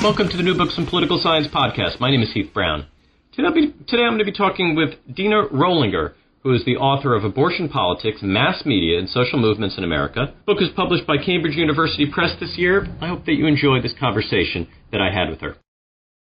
Welcome to the New Books in Political Science podcast. My name is Heath Brown. Today, I'm going to be talking with Deana Rohlinger, who is the author of Abortion Politics, Mass Media, and Social Movements in America. The book is published by Cambridge University Press this year. I hope that you enjoy this conversation that I had with her.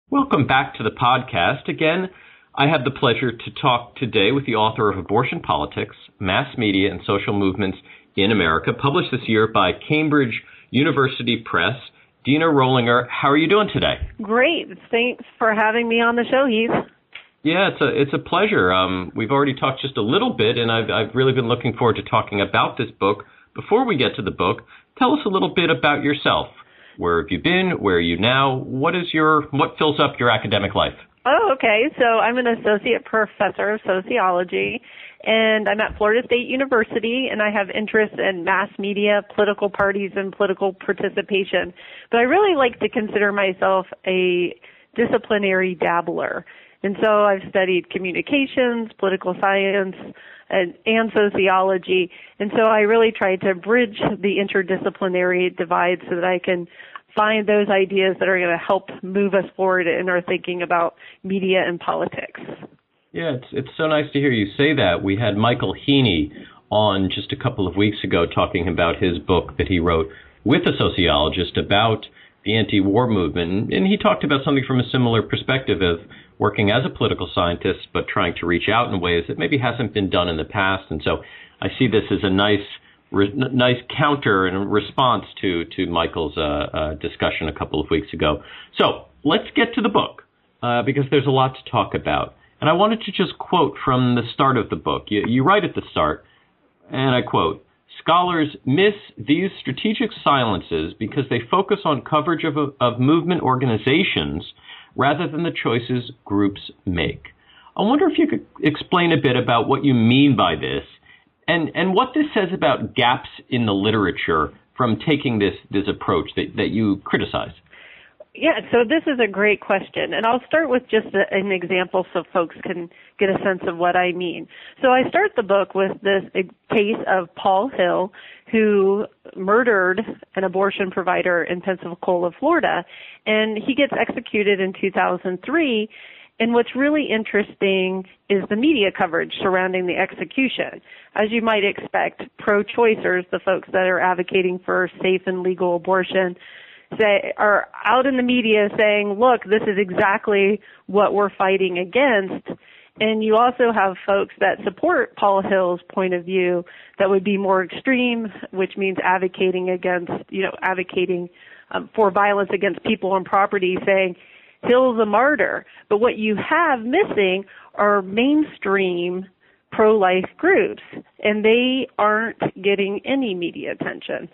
Welcome back to the podcast. Again, I have the pleasure to talk today with the author of Abortion Politics, Mass Media, and Social Movements in America, published this year by Cambridge University Press. Deana Rohlinger, how are you doing today? Great. Thanks for having me on the show, Heath. Yeah, it's a it's a pleasure. Um, we've already talked just a little bit, and I've I've really been looking forward to talking about this book. Before we get to the book, tell us a little bit about yourself. Where have you been? Where are you now? What is your what fills up your academic life? Oh, okay. So I'm an associate professor of sociology, and I'm at Florida State University, and I have interest in mass media, political parties, and political participation. But I really like to consider myself a disciplinary dabbler. And so I've studied communications, political science, and, and sociology. And so I really try to bridge the interdisciplinary divide so that I can find those ideas that are going to help move us forward in our thinking about media and politics. Yeah, it's it's so nice to hear you say that. We had Michael Heaney on just a couple of weeks ago talking about his book that he wrote with a sociologist about the anti-war movement, and he talked about something from a similar perspective of working as a political scientist, but trying to reach out in ways that maybe hasn't been done in the past. And so I see this as a nice re- nice counter and response to to Michael's uh, uh, discussion a couple of weeks ago. So let's get to the book uh, because there's a lot to talk about. And I wanted to just quote from the start of the book. You, you write at the start, and I quote. Scholars miss these strategic silences because they focus on coverage of, of movement organizations rather than the choices groups make. I wonder if you could explain a bit about what you mean by this and and what this says about gaps in the literature from taking this this approach that, that you criticize. Yeah, so this is a great question, and I'll start with just an example so folks can get a sense of what I mean. So I start the book with this case of Paul Hill, who murdered an abortion provider in Pensacola, Florida, and he gets executed in 2003. And what's really interesting is the media coverage surrounding the execution. As you might expect, pro-choicers, the folks that are advocating for safe and legal abortion, say are out in the media saying, "Look, this is exactly what we're fighting against." And you also have folks that support Paul Hill's point of view that would be more extreme, which means advocating against, you know, advocating um, for violence against people and property, saying Hill's a martyr. But what you have missing are mainstream pro-life groups, and they aren't getting any media attention.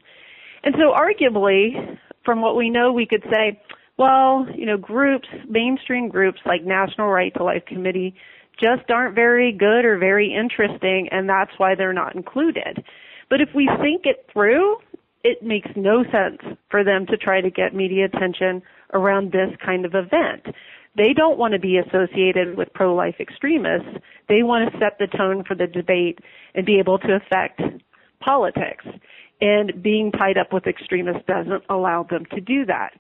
And so arguably, from what we know, we could say, well, you know, groups, mainstream groups like National Right to Life Committee just aren't very good or very interesting, and that's why they're not included. But if we think it through, it makes no sense for them to try to get media attention around this kind of event. They don't want to be associated with pro-life extremists. They want to set the tone for the debate and be able to affect politics. And being tied up with extremists doesn't allow them to do that.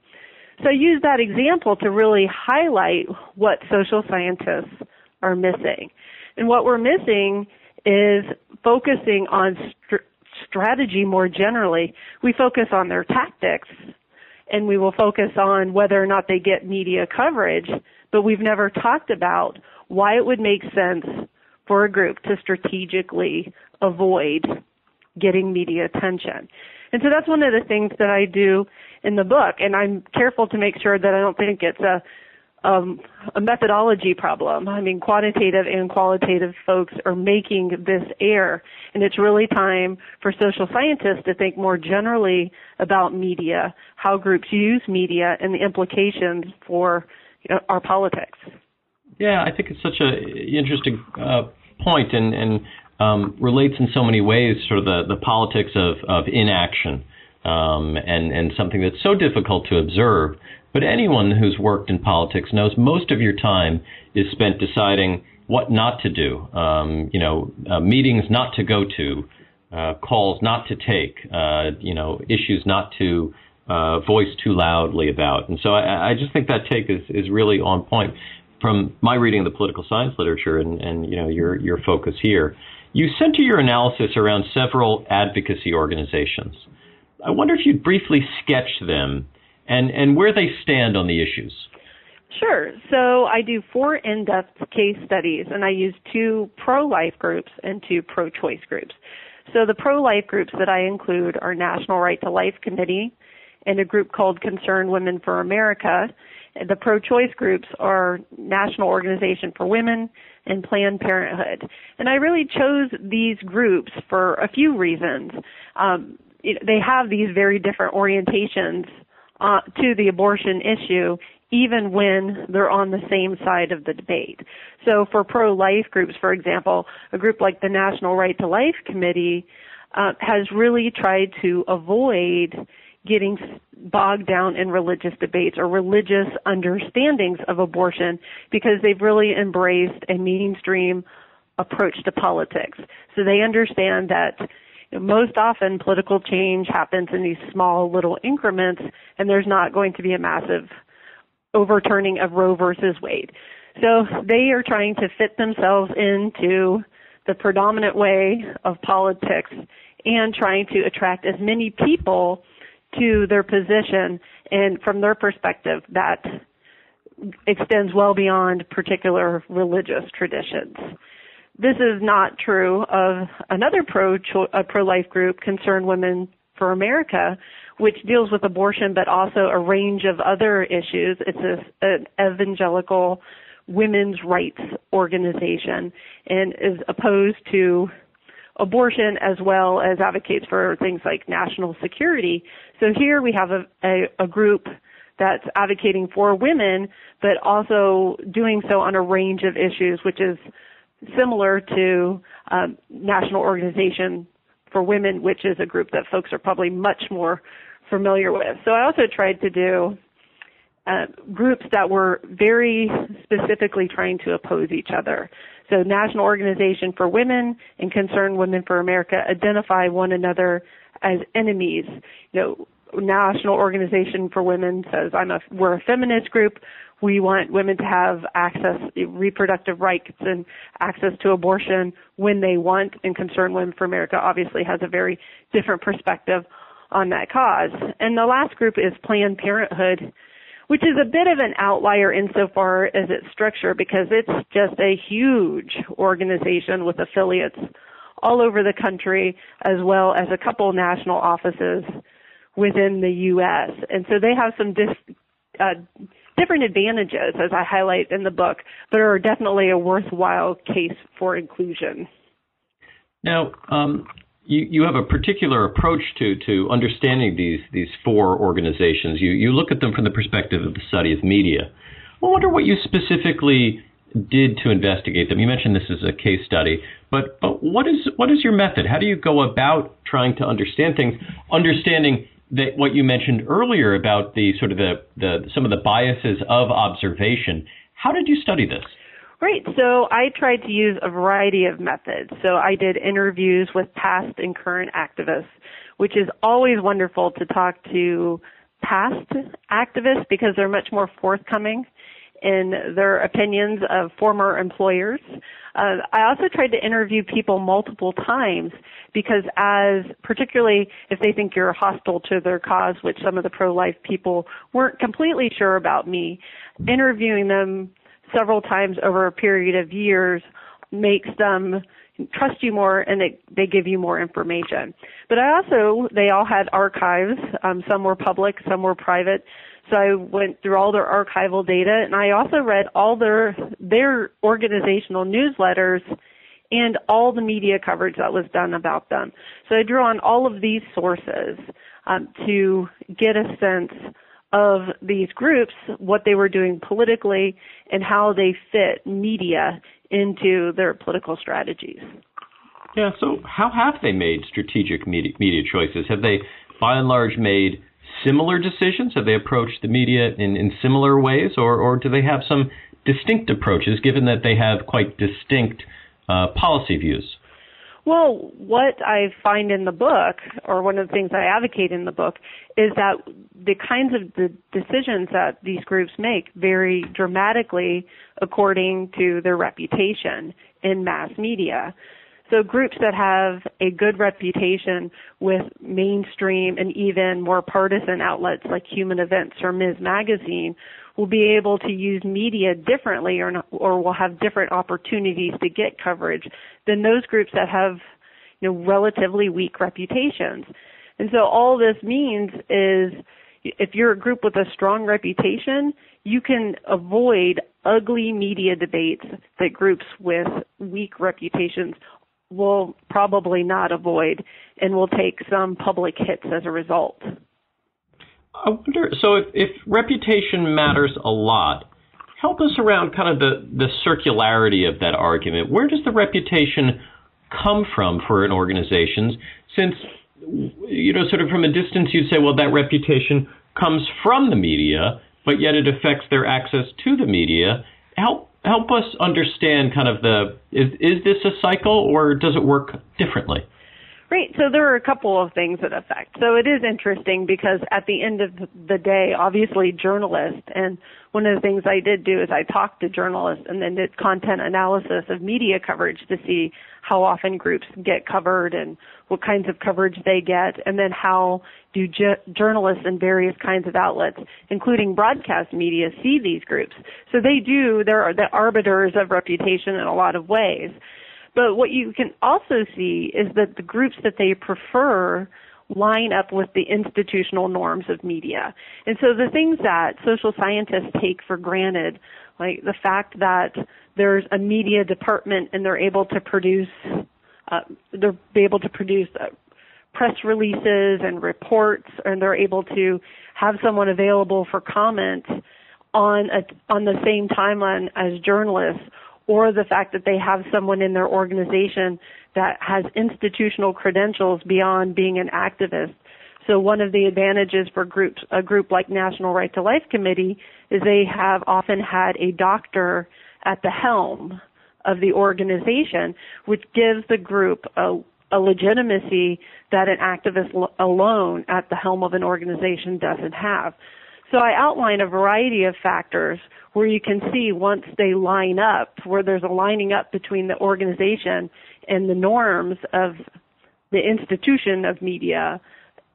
So I use that example to really highlight what social scientists are missing. And what we're missing is focusing on st- strategy more generally. We focus on their tactics and we will focus on whether or not they get media coverage, but we've never talked about why it would make sense for a group to strategically avoid getting media attention. And so that's one of the things that I do in the book, and I'm careful to make sure that I don't think it's a um, a methodology problem. I mean, quantitative and qualitative folks are making this error, and it's really time for social scientists to think more generally about media, how groups use media, and the implications for you know, our politics. Yeah, I think it's such an interesting uh, point and, and um, relates in so many ways, sort of the, the politics of, of inaction um, and, and something that's so difficult to observe. But anyone who's worked in politics knows most of your time is spent deciding what not to do, um, you know, uh, meetings not to go to, uh, calls not to take, uh, you know, issues not to uh, voice too loudly about. And so I, I, just think that take is, is really on point from my reading of the political science literature and, and you know your your focus here. You center your analysis around several advocacy organizations. I wonder if you'd briefly sketch them and, and where they stand on the issues. Sure. So I do four in-depth case studies, and I use two pro-life groups and two pro-choice groups. So the pro-life groups that I include are National Right to Life Committee and a group called Concerned Women for America. The pro-choice groups are National Organization for Women and Planned Parenthood. And I really chose these groups for a few reasons. Um, they have these very different orientations uh, to the abortion issue, even when they're on the same side of the debate. So for pro-life groups, for example, a group like the National Right to Life Committee uh, has really tried to avoid getting bogged down in religious debates or religious understandings of abortion because they've really embraced a mainstream approach to politics. So they understand that most often political change happens in these small little increments and there's not going to be a massive overturning of Roe versus Wade. So they are trying to fit themselves into the predominant way of politics and trying to attract as many people to their position and from their perspective that extends well beyond particular religious traditions. This is not true of another pro pro life group, Concerned Women for America, which deals with abortion, but also a range of other issues. It's a, an evangelical women's rights organization and is opposed to abortion as well as advocates for things like national security. So here we have a, a, a group that's advocating for women, but also doing so on a range of issues, which is similar to um, National Organization for Women, which is a group that folks are probably much more familiar with. So I also tried to do uh, groups that were very specifically trying to oppose each other. So National Organization for Women and Concerned Women for America identify one another as enemies. You know, National Organization for Women says I'm a we're a feminist group. We want women to have access, reproductive rights and access to abortion when they want, and Concerned Women for America obviously has a very different perspective on that cause. And the last group is Planned Parenthood, which is a bit of an outlier insofar as its structure because it's just a huge organization with affiliates all over the country as well as a couple national offices within the U.S. And so they have some dis- uh, different advantages, as I highlight in the book, but are definitely a worthwhile case for inclusion. Now, um, you, you have a particular approach to, to understanding these, these four organizations. You, you look at them from the perspective of the study of media. I wonder what you specifically did to investigate them. You mentioned this is a case study, but, but what is what is your method? How do you go about trying to understand things, understanding that what you mentioned earlier about the sort of the, the some of the biases of observation. How did you study this? Right. So I tried to use a variety of methods. So I did interviews with past and current activists, which is always wonderful to talk to past activists because they're much more forthcoming in their opinions of former employers. Uh, I also tried to interview people multiple times because as particularly if they think you're hostile to their cause, which some of the pro-life people weren't completely sure about me, interviewing them several times over a period of years makes them trust you more and they, they give you more information. But I also, they all had archives. Um, some were public, some were private. So I went through all their archival data and I also read all their, their organizational newsletters and all the media coverage that was done about them. So I drew on all of these sources um, to get a sense of these groups, what they were doing politically, and how they fit media into their political strategies. Yeah, so how have they made strategic media, media choices? Have they, by and large, made similar decisions? Have they approached the media in, in similar ways, or, or do they have some distinct approaches, given that they have quite distinct uh, policy views? Well, what I find in the book, or one of the things I advocate in the book, is that the kinds of the decisions that these groups make vary dramatically according to their reputation in mass media. So groups that have a good reputation with mainstream and even more partisan outlets like Human Events or Ms. Magazine will be able to use media differently or, not, or will have different opportunities to get coverage than those groups that have you know relatively weak reputations. And so all this means is if you're a group with a strong reputation, you can avoid ugly media debates that groups with weak reputations will probably not avoid and will take some public hits as a result. I wonder. So, if, if reputation matters a lot, help us around kind of the the circularity of that argument. Where does the reputation come from for an organization? Since you know, sort of from a distance, you'd say, well, that reputation comes from the media, but yet it affects their access to the media. Help help us understand kind of the is is this a cycle or does it work differently? Right. So there are a couple of things that affect. So it is interesting because at the end of the day, obviously journalists, and one of the things I did do is I talked to journalists and then did content analysis of media coverage to see how often groups get covered and what kinds of coverage they get, and then how do ju- journalists in various kinds of outlets, including broadcast media, see these groups. So they do, they're the arbiters of reputation in a lot of ways. But what you can also see is that the groups that they prefer line up with the institutional norms of media. And so the things that social scientists take for granted, like the fact that there's a media department and they're able to produce, uh, they're able to produce uh, press releases and reports, and they're able to have someone available for comment on a, on the same timeline as journalists or the fact that they have someone in their organization that has institutional credentials beyond being an activist. So one of the advantages for groups, a group like National Right to Life Committee, is they have often had a doctor at the helm of the organization, which gives the group a, a legitimacy that an activist l- alone at the helm of an organization doesn't have. So I outline a variety of factors where you can see once they line up, where there's a lining up between the organization and the norms of the institution of media,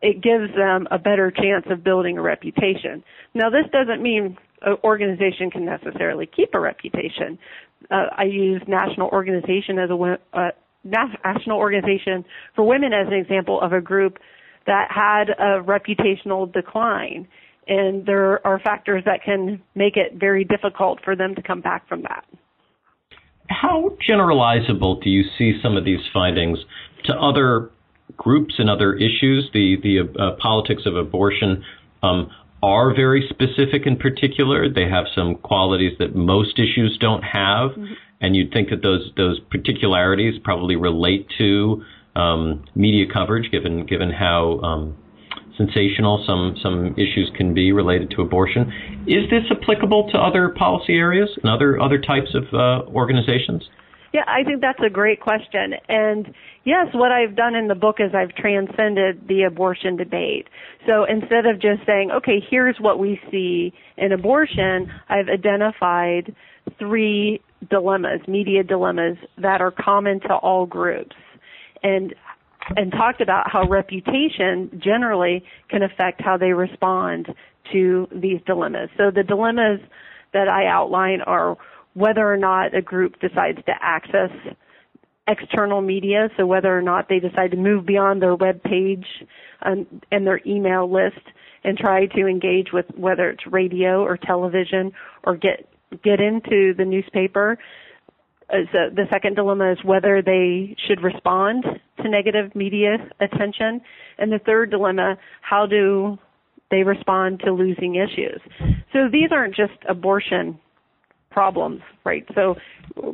it gives them a better chance of building a reputation. Now, this doesn't mean an organization can necessarily keep a reputation. Uh, I use National Organization as a uh, National Organization for Women as an example of a group that had a reputational decline and there are factors that can make it very difficult for them to come back from that. How generalizable do you see some of these findings to other groups and other issues? The the uh, politics of abortion um, are very specific in particular. They have some qualities that most issues don't have, mm-hmm. and you'd think that those those particularities probably relate to um, media coverage, given given how um, sensational some some issues can be related to abortion. Is this applicable to other policy areas and other other types of uh, organizations? Yeah, I think that's a great question. And yes, what I've done in the book is I've transcended the abortion debate. So instead of just saying, okay, here's what we see in abortion, I've identified three dilemmas, media dilemmas that are common to all groups. And and talked about how reputation generally can affect how they respond to these dilemmas. So the dilemmas that I outline are whether or not a group decides to access external media, so whether or not they decide to move beyond their web page and, and their email list and try to engage with whether it's radio or television or get get into the newspaper. Uh, so the second dilemma is whether they should respond to negative media attention, and the third dilemma, how do they respond to losing issues? So these aren't just abortion problems, right? So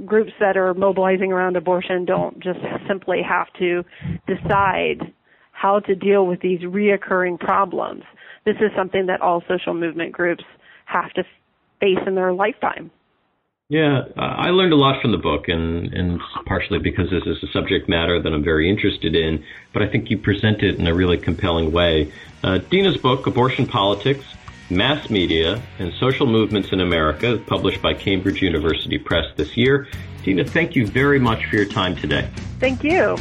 groups that are mobilizing around abortion don't just simply have to decide how to deal with these reoccurring problems. This is something that all social movement groups have to face in their lifetime. Yeah, I learned a lot from the book, and, and partially because this is a subject matter that I'm very interested in, but I think you present it in a really compelling way. Uh, Deana's book, Abortion Politics, Mass Media, and Social Movements in America, published by Cambridge University Press this year. Deana, thank you very much for your time today. Thank you.